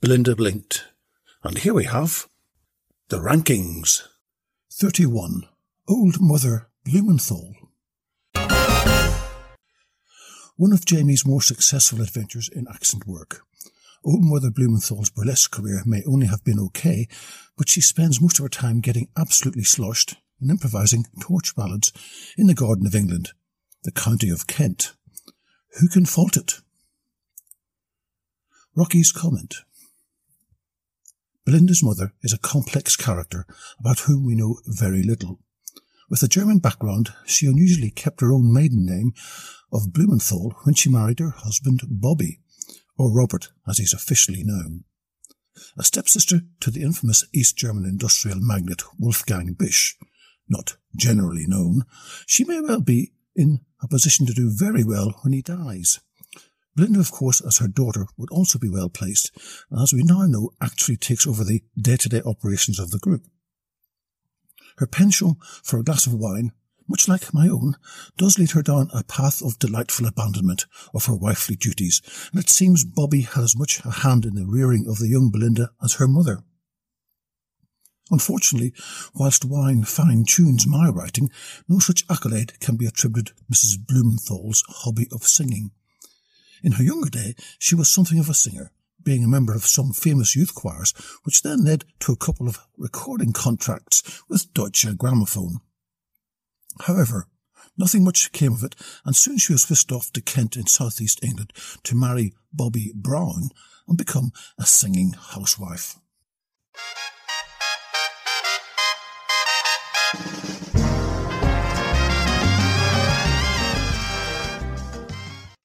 Belinda blinked. And here we have the rankings. 31. Old Mother Blumenthal. One of Jamie's more successful adventures in accent work. Old Mother Blumenthal's burlesque career may only have been okay, but she spends most of her time getting absolutely sloshed and improvising torch ballads in the Garden of England, the county of Kent. Who can fault it? Rocky's comment. Belinda's mother is a complex character about whom we know very little. With a German background, she unusually kept her own maiden name of Blumenthal when she married her husband Bobby, or Robert as he's officially known. A stepsister to the infamous East German industrial magnate Wolfgang Bisch, not generally known, she may well be in a position to do very well when he dies. Belinda, of course, as her daughter, would also be well placed, and as we now know, actually takes over the day-to-day operations of the group. Her penchant for a glass of wine, much like my own, does lead her down a path of delightful abandonment of her wifely duties, and it seems Bobby had as much a hand in the rearing of the young Belinda as her mother. Unfortunately, whilst wine fine-tunes my writing, no such accolade can be attributed to Mrs. Blumenthal's hobby of singing. In her younger day, she was something of a singer, being a member of some famous youth choirs, which then led to a couple of recording contracts with Deutsche Grammophon. However, nothing much came of it, and soon she was whisked off to Kent in southeast England to marry Bobby Brown and become a singing housewife.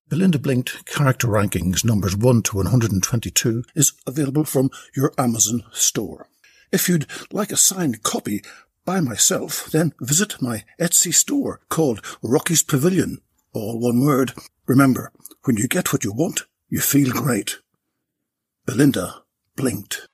Belinda Blinked Character Rankings numbers 1 to 122 is available from your Amazon store. If you'd like a signed copy by myself, then visit my Etsy store called Rocky's Pavilion. All one word. Remember, when you get what you want, you feel great. Belinda blinked.